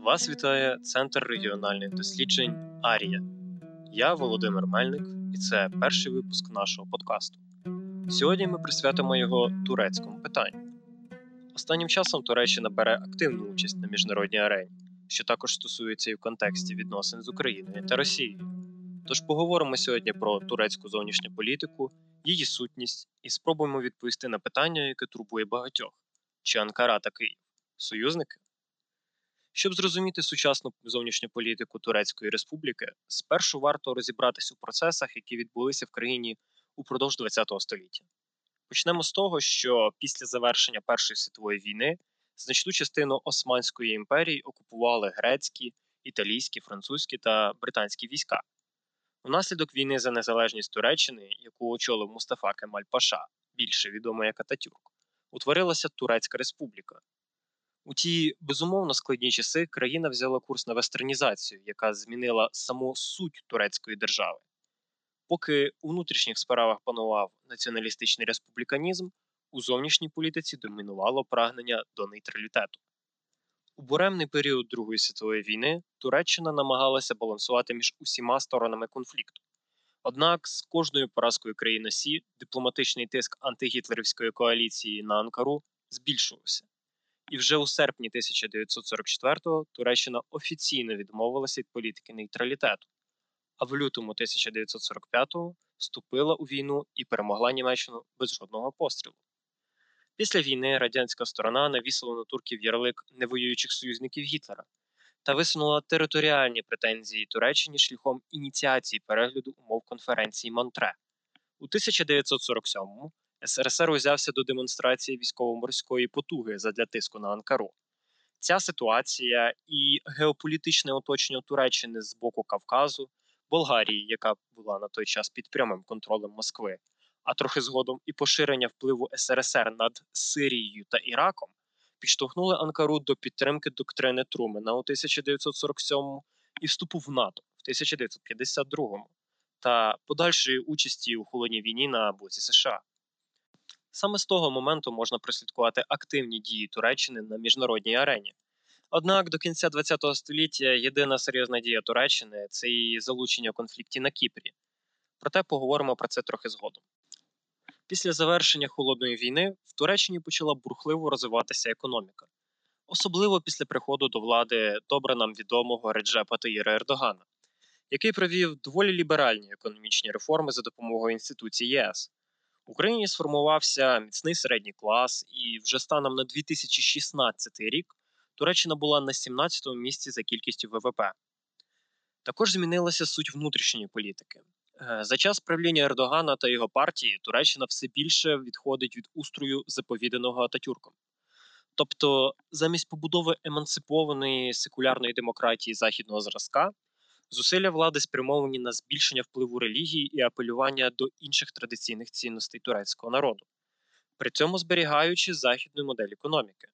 Вас вітає Центр регіональних досліджень Арія. Я Володимир Мельник, і це перший випуск нашого подкасту. Сьогодні ми присвятимо його турецькому питанню. Останнім часом Туреччина бере активну участь на міжнародній арені, що також стосується і в контексті відносин з Україною та Росією. Тож поговоримо сьогодні про турецьку зовнішню політику, її сутність і спробуємо відповісти на питання, яке турбує багатьох: чи Анкара та Київ союзники? Щоб зрозуміти сучасну зовнішню політику Турецької Республіки, спершу варто розібратися у процесах, які відбулися в країні упродовж ХХ століття. Почнемо з того, що після завершення Першої світової війни значну частину Османської імперії окупували грецькі, італійські, французькі та британські війська. Унаслідок війни за незалежність Туреччини, яку очолив Мустафа Кемаль Паша, більше відомо як Ататюрк, утворилася Турецька Республіка, у ті безумовно складні часи країна взяла курс на вестернізацію, яка змінила саму суть турецької держави. Поки у внутрішніх справах панував націоналістичний республіканізм, у зовнішній політиці домінувало прагнення до нейтралітету. У буремний період Другої світової війни Туреччина намагалася балансувати між усіма сторонами конфлікту. Однак з кожною поразкою країни Сі дипломатичний тиск антигітлерівської коаліції на Анкару збільшувався. І вже у серпні 1944-го Туреччина офіційно відмовилася від політики нейтралітету, а в лютому 1945-го вступила у війну і перемогла Німеччину без жодного пострілу. Після війни радянська сторона навісила на турків ярлик невоюючих союзників Гітлера та висунула територіальні претензії Туреччині шляхом ініціації перегляду умов конференції Монтре. У 1947-му СРСР узявся до демонстрації військово-морської потуги задля тиску на Анкару. Ця ситуація і геополітичне оточення Туреччини з боку Кавказу, Болгарії, яка була на той час під прямим контролем Москви, а трохи згодом і поширення впливу СРСР над Сирією та Іраком, підштовхнули Анкару до підтримки доктрини Трумена у 1947 і вступу в НАТО в 1952 та подальшої участі у холодній війні на боці США. Саме з того моменту можна прослідкувати активні дії Туреччини на міжнародній арені. Однак до кінця ХХ століття єдина серйозна дія Туреччини це її залучення в конфлікті на Кіпрі. Проте поговоримо про це трохи згодом. Після завершення холодної війни в Туреччині почала бурхливо розвиватися економіка, особливо після приходу до влади добре нам відомого Реджепа Таїра Ердогана, який провів доволі ліберальні економічні реформи за допомогою інституцій ЄС. Україні сформувався міцний середній клас, і вже станом на 2016 рік Туреччина була на 17-му місці за кількістю ВВП. Також змінилася суть внутрішньої політики. Е, за час правління Ердогана та його партії Туреччина все більше відходить від устрою заповіданого Ататюрком. Тобто, замість побудови емансипованої секулярної демократії західного зразка, Зусилля влади спрямовані на збільшення впливу релігії і апелювання до інших традиційних цінностей турецького народу, при цьому зберігаючи західну модель економіки.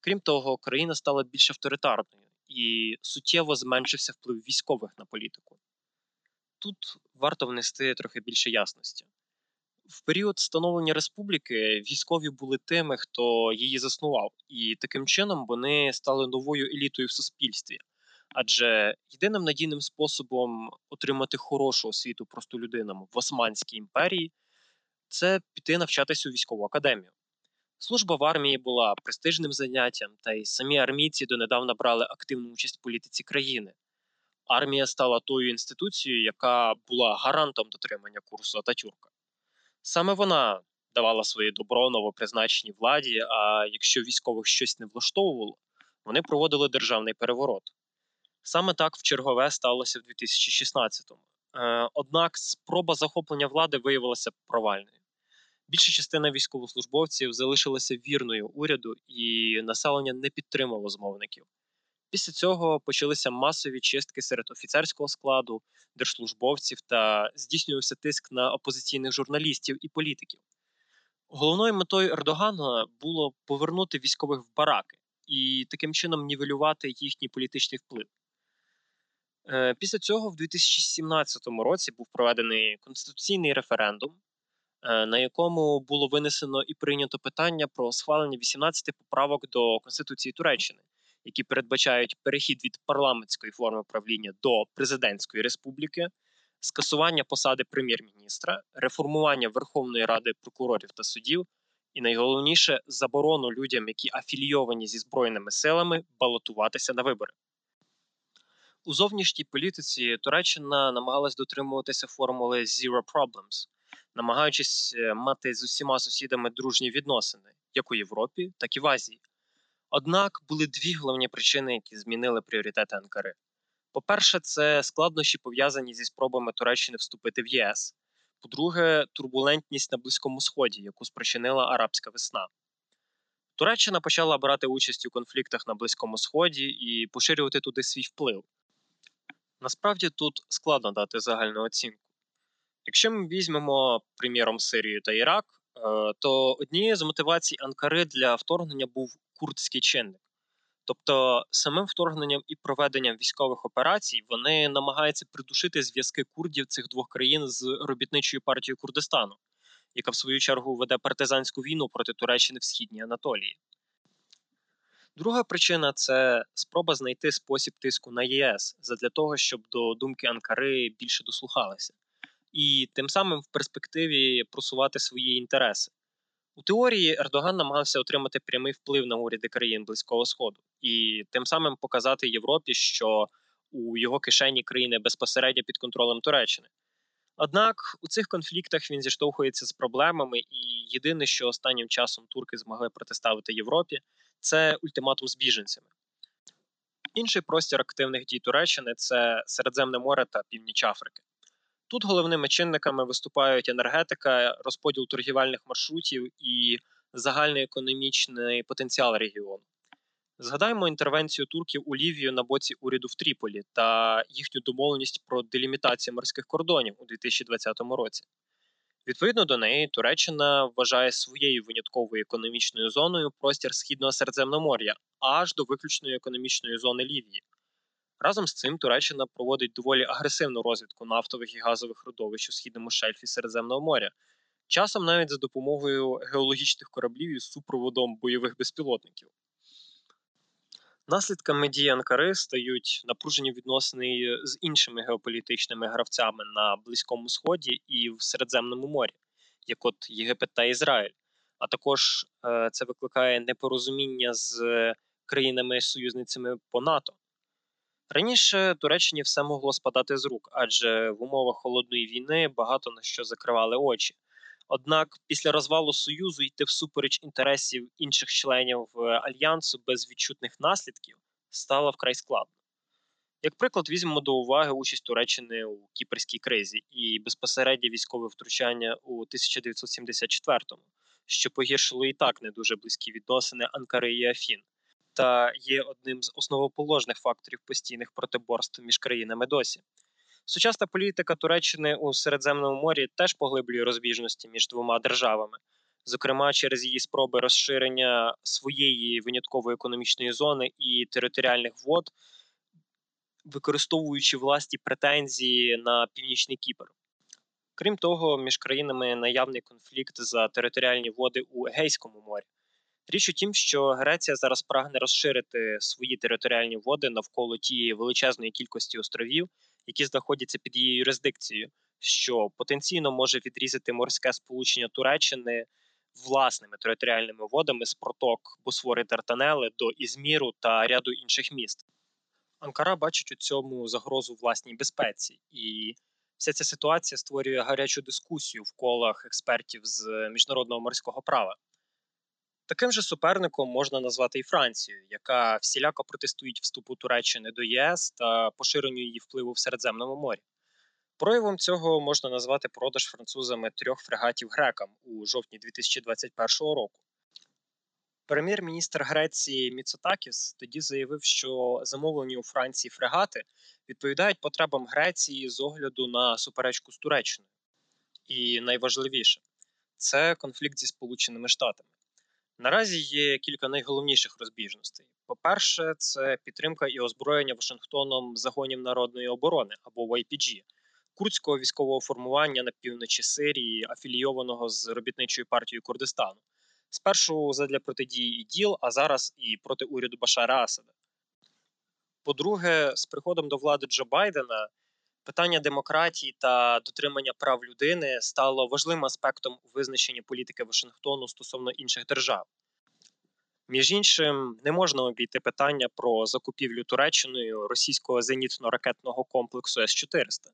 Крім того, країна стала більш авторитарною і суттєво зменшився вплив військових на політику. Тут варто внести трохи більше ясності. В період становлення республіки військові були тими, хто її заснував, і таким чином вони стали новою елітою в суспільстві. Адже єдиним надійним способом отримати хорошу освіту простолюдинам в Османській імперії це піти навчатися у військову академію. Служба в армії була престижним заняттям, та й самі армійці донедавна брали активну участь в політиці країни. Армія стала тою інституцією, яка була гарантом дотримання курсу Ататюрка. Саме вона давала своє добро новопризначеній владі, а якщо військових щось не влаштовувало, вони проводили державний переворот. Саме так в чергове сталося в 2016-му. Е, однак спроба захоплення влади виявилася провальною. Більша частина військовослужбовців залишилася вірною уряду, і населення не підтримало змовників. Після цього почалися масові чистки серед офіцерського складу, держслужбовців та здійснювався тиск на опозиційних журналістів і політиків. Головною метою Ердогана було повернути військових в бараки і таким чином нівелювати їхній політичний вплив. Е, після цього, в 2017 році, був проведений конституційний референдум, е, на якому було винесено і прийнято питання про схвалення 18 поправок до Конституції Туреччини, які передбачають перехід від парламентської форми правління до президентської республіки, скасування посади прем'єр-міністра, реформування Верховної Ради прокурорів та суддів, і найголовніше заборону людям, які афілійовані зі збройними силами, балотуватися на вибори. У зовнішній політиці Туреччина намагалась дотримуватися формули Zero Problems, намагаючись е, мати з усіма сусідами дружні відносини, як у Європі, так і в Азії. Однак були дві головні причини, які змінили пріоритети Анкари. По-перше, це складнощі пов'язані зі спробами Туреччини вступити в ЄС. По-друге, турбулентність на Близькому Сході, яку спричинила арабська весна. Туреччина почала брати участь у конфліктах на Близькому Сході і поширювати туди свій вплив. Насправді тут складно дати загальну оцінку. Якщо ми візьмемо приміром Сирію та Ірак, е, то однією з мотивацій Анкари для вторгнення був курдський чинник. Тобто, самим вторгненням і проведенням військових операцій вони намагаються придушити зв'язки курдів цих двох країн з робітничою партією Курдистану, яка в свою чергу веде партизанську війну проти Туреччини в східній Анатолії. Друга причина це спроба знайти спосіб тиску на ЄС задля того, щоб до думки Анкари більше дослухалися, і тим самим в перспективі просувати свої інтереси. У теорії Ердоган намагався отримати прямий вплив на уряди країн Близького Сходу і тим самим показати Європі, що у його кишені країни безпосередньо під контролем Туреччини. Однак у цих конфліктах він зіштовхується з проблемами, і єдине, що останнім часом турки змогли протиставити Європі, це ультиматум з біженцями. Інший простір активних дій Туреччини це Середземне море та Північ Африки. Тут головними чинниками виступають енергетика, розподіл торгівельних маршрутів і загальний економічний потенціал регіону. Згадаємо інтервенцію турків у Лівію на боці уряду в Тріполі та їхню домовленість про делімітацію морських кордонів у 2020 році. Відповідно до неї, Туреччина вважає своєю винятковою економічною зоною простір Східного Середземномор'я аж до виключної економічної зони Лівії. Разом з цим Туреччина проводить доволі агресивну розвідку нафтових і газових родовищ у східному шельфі Середземного моря, часом навіть за допомогою геологічних кораблів із супроводом бойових безпілотників. Наслідками дій Анкари стають напружені відносини з іншими геополітичними гравцями на Близькому Сході і в Середземному морі, як от Єгипет та Ізраїль. А також е, це викликає непорозуміння з країнами-союзницями по НАТО. Раніше Туреччині все могло спадати з рук, адже в умовах холодної війни багато на що закривали очі. Однак після розвалу Союзу йти всупереч інтересів інших членів е, альянсу без відчутних наслідків стало вкрай складно. Як приклад, візьмемо до уваги участь Туреччини у кіпрській кризі і безпосереднє військове втручання у 1974-му, що погіршило і так не дуже близькі відносини Анкари і Афін, та є одним з основоположних факторів постійних протиборств між країнами досі. Сучасна політика Туреччини у Середземному морі теж поглиблює розбіжності між двома державами, зокрема через її спроби розширення своєї виняткової економічної зони і територіальних вод, використовуючи власні претензії на північний Кіпр. Крім того, між країнами наявний конфлікт за територіальні води у Егейському морі. Річ у тім, що Греція зараз прагне розширити свої територіальні води навколо тієї величезної кількості островів, які знаходяться під її юрисдикцією, що потенційно може відрізати морське сполучення Туреччини власними територіальними водами з проток Босфори Дартанели до Ізміру та ряду інших міст. Анкара бачить у цьому загрозу власній безпеці, і вся ця ситуація створює гарячу дискусію в колах експертів з міжнародного морського права. Таким же суперником можна назвати і Францію, яка всіляко протестують вступу Туреччини до ЄС та поширенню її впливу в Середземному морі. Проявом цього можна назвати продаж французами трьох фрегатів грекам у жовтні 2021 року. Прем'єр-міністр Греції Міцотакіс тоді заявив, що замовлені у Франції фрегати відповідають потребам Греції з огляду на суперечку з Туреччиною. І найважливіше це конфлікт зі Сполученими Штатами. Наразі є кілька найголовніших розбіжностей. По-перше, це підтримка і озброєння Вашингтоном загонів народної оборони або YPG, курдського військового формування на півночі Сирії, афілійованого з робітничою партією Курдистану. Спершу задля протидії ІДІЛ, а зараз і проти уряду Башара Асада. По-друге, з приходом до влади Джо Байдена питання демократії та дотримання прав людини стало важливим аспектом у визначенні політики Вашингтону стосовно інших держав. Між іншим, не можна обійти питання про закупівлю Туреччиною російського зенітно-ракетного комплексу С-400.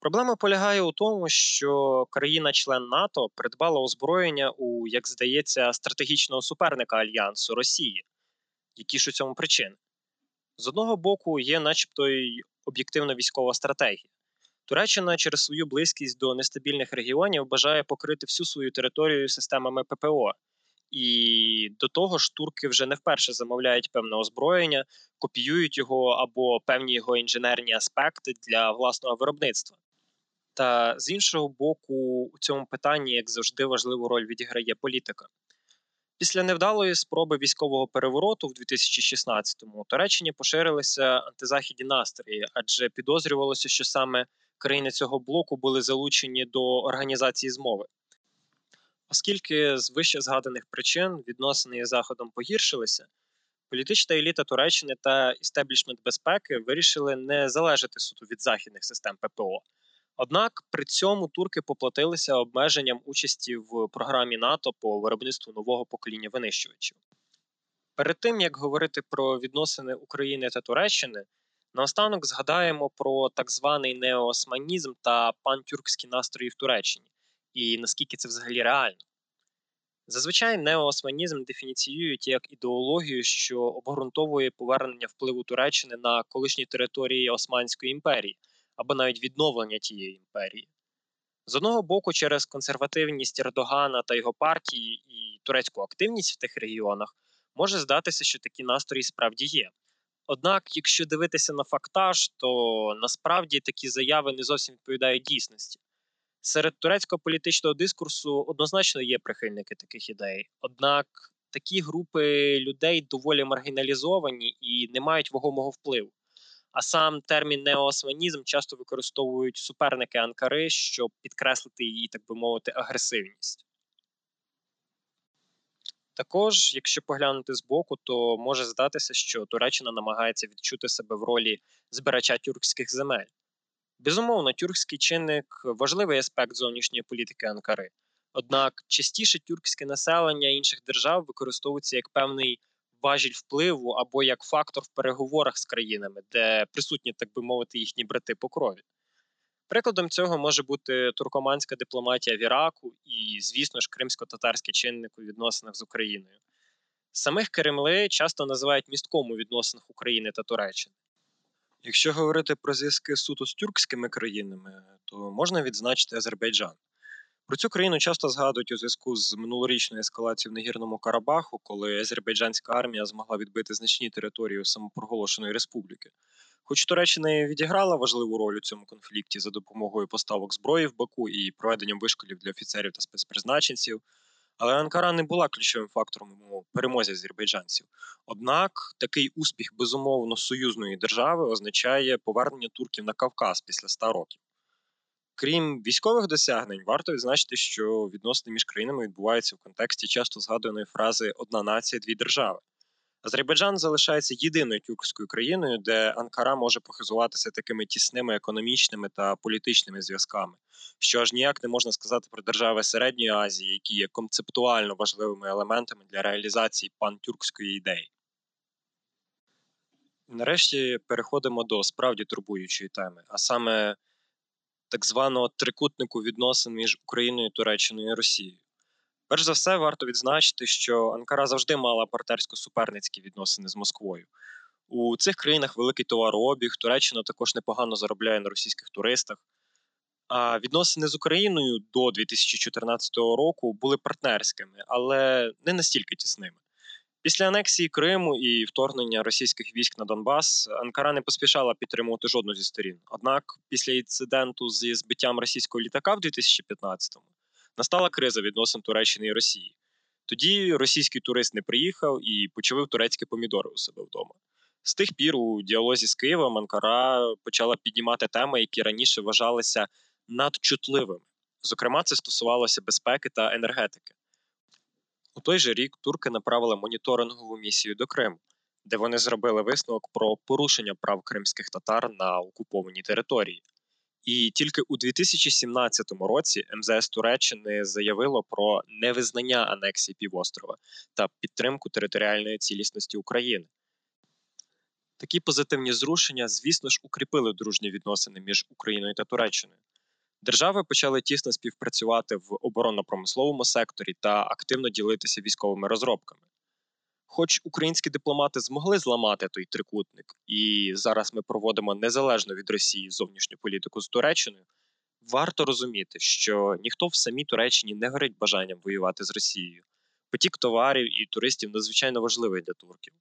Проблема полягає у тому, що країна-член НАТО придбала озброєння у, як здається, стратегічного суперника альянсу Росії. Які ж у цьому причини? З одного боку, є, начебто, й об'єктивна військова стратегія. Туреччина через свою близькість до нестабільних регіонів бажає покрити всю свою територію системами ППО. І до того ж, турки вже не вперше замовляють певне озброєння, копіюють його або певні його інженерні аспекти для власного виробництва. Та з іншого боку, у цьому питанні, як завжди, важливу роль відіграє політика. Після невдалої спроби військового перевороту в 2016-му Туреччині поширилися антизахідні настрої, адже підозрювалося, що саме країни цього блоку були залучені до організації змови. Оскільки з вище згаданих причин відносини із Заходом погіршилися, політична еліта Туреччини та істеблішмент безпеки вирішили не залежати суто від західних систем ППО. Однак при цьому турки поплатилися обмеженням участі в програмі НАТО по виробництву нового покоління винищувачів. Перед тим як говорити про відносини України та Туреччини, наостанок згадаємо про так званий неоосманізм та пантюркські настрої в Туреччині і наскільки це взагалі реально. Зазвичай неоосманізм дефініціюють як ідеологію, що обґрунтовує повернення впливу Туреччини на колишні території Османської імперії або навіть відновлення тієї імперії. З одного боку, через консервативність Ердогана та його партії і турецьку активність в тих регіонах може здатися, що такі настрої справді є. Однак, якщо дивитися на фактаж, то насправді такі заяви не зовсім відповідають дійсності. Серед турецького політичного дискурсу однозначно є прихильники таких ідей. Однак такі групи людей доволі маргіналізовані і не мають вагомого впливу. А сам термін неоосманізм часто використовують суперники Анкари, щоб підкреслити її, так би мовити, агресивність. Також, якщо поглянути збоку, то може здатися, що Туреччина намагається відчути себе в ролі збирача тюркських земель. Безумовно, тюркський чинник важливий аспект зовнішньої політики Анкари. Однак частіше тюркське населення інших держав використовується як певний важіль впливу або як фактор в переговорах з країнами, де присутні, так би мовити, їхні брати по крові. Прикладом цього може бути туркоманська дипломатія в Іраку і, звісно ж, кримсько-татарський чинник у відносинах з Україною. Самих Кремли часто називають містком у відносинах України та Туреччини. Якщо говорити про зв'язки суто з тюркськими країнами, то можна відзначити Азербайджан. Про цю країну часто згадують у зв'язку з минулорічною ескалацією в Нагірному Карабаху, коли азербайджанська армія змогла відбити значні території самопроголошеної республіки. Хоч Туреччина і відіграла важливу роль у цьому конфлікті за допомогою поставок зброї в Баку і проведенням вишколів для офіцерів та спецпризначенців, але Анкара не була ключовим фактором у перемозі азербайджанців. Однак такий успіх безумовно союзної держави означає повернення турків на Кавказ після 100 років. Крім військових досягнень, варто відзначити, що відносини між країнами відбуваються в контексті часто згаданої фрази Одна нація, дві держави. Азербайджан залишається єдиною тюркською країною, де Анкара може похизуватися такими тісними економічними та політичними зв'язками, що аж ніяк не можна сказати про держави Середньої Азії, які є концептуально важливими елементами для реалізації пантюркської ідеї. Нарешті переходимо до справді турбуючої теми, а саме так званого трикутнику відносин між Україною, Туреччиною і Росією. Перш за все, варто відзначити, що Анкара завжди мала партнерсько-суперницькі відносини з Москвою. У цих країнах великий товарообіг, Туреччина також непогано заробляє на російських туристах. А відносини з Україною до 2014 року були партнерськими, але не настільки тісними. Після анексії Криму і вторгнення російських військ на Донбас Анкара не поспішала підтримувати жодну зі сторін. Однак, після інциденту зі збиттям російського літака в 2015-му настала криза відносин Туреччини і Росії. Тоді російський турист не приїхав і почавив турецькі помідори у себе вдома. З тих пір у діалозі з Києвом Анкара почала піднімати теми, які раніше вважалися надчутливими. Зокрема, це стосувалося безпеки та енергетики. Той же рік турки направили моніторингову місію до Криму. де вони зробили висновок про порушення прав кримських татар на окупованій території. І тільки у 2017 році МЗС Туреччини заявило про невизнання анексії півострова та підтримку територіальної цілісності України. Такі позитивні зрушення, звісно ж, укріпили дружні відносини між Україною та Туреччиною. Держави почали тісно співпрацювати в оборонно-промисловому секторі та активно ділитися військовими розробками. Хоч українські дипломати змогли зламати той трикутник, і зараз ми проводимо незалежно від Росії зовнішню політику з Туреччиною, варто розуміти, що ніхто в самій Туреччині не горить бажанням воювати з Росією. Потік товарів і туристів надзвичайно важливий для турків.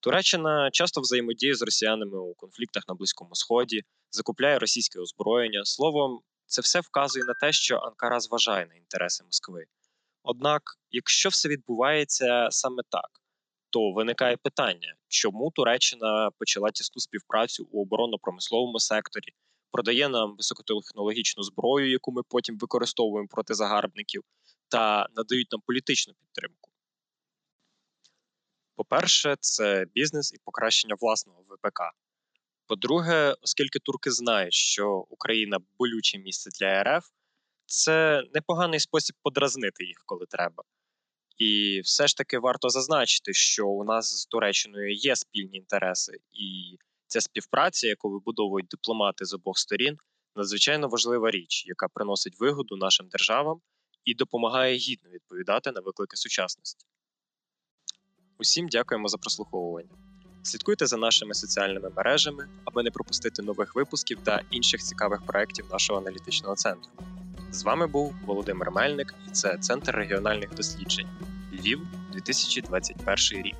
Туреччина часто взаємодіє з росіянами у конфліктах на Близькому Сході, закупляє російське озброєння. Словом, це все вказує на те, що Анкара зважає на інтереси Москви. Однак, якщо все відбувається саме так, то виникає питання, чому Туреччина почала тісну співпрацю у оборонно-промисловому секторі, продає нам високотехнологічну зброю, яку ми потім використовуємо проти загарбників, та надають нам політичну підтримку. По-перше, це бізнес і покращення власного ВПК. По-друге, оскільки турки знають, що Україна болюче місце для РФ, це непоганий спосіб подразнити їх, коли треба. І все ж таки варто зазначити, що у нас з Туреччиною є спільні інтереси, і ця співпраця, яку вибудовують дипломати з обох сторін, надзвичайно важлива річ, яка приносить вигоду нашим державам і допомагає гідно відповідати на виклики сучасності. Усім дякуємо за прослуховування. Слідкуйте за нашими соціальними мережами, аби не пропустити нових випусків та інших цікавих проєктів нашого аналітичного центру. З вами був Володимир Мельник, і це Центр регіональних досліджень Львів 2021 рік.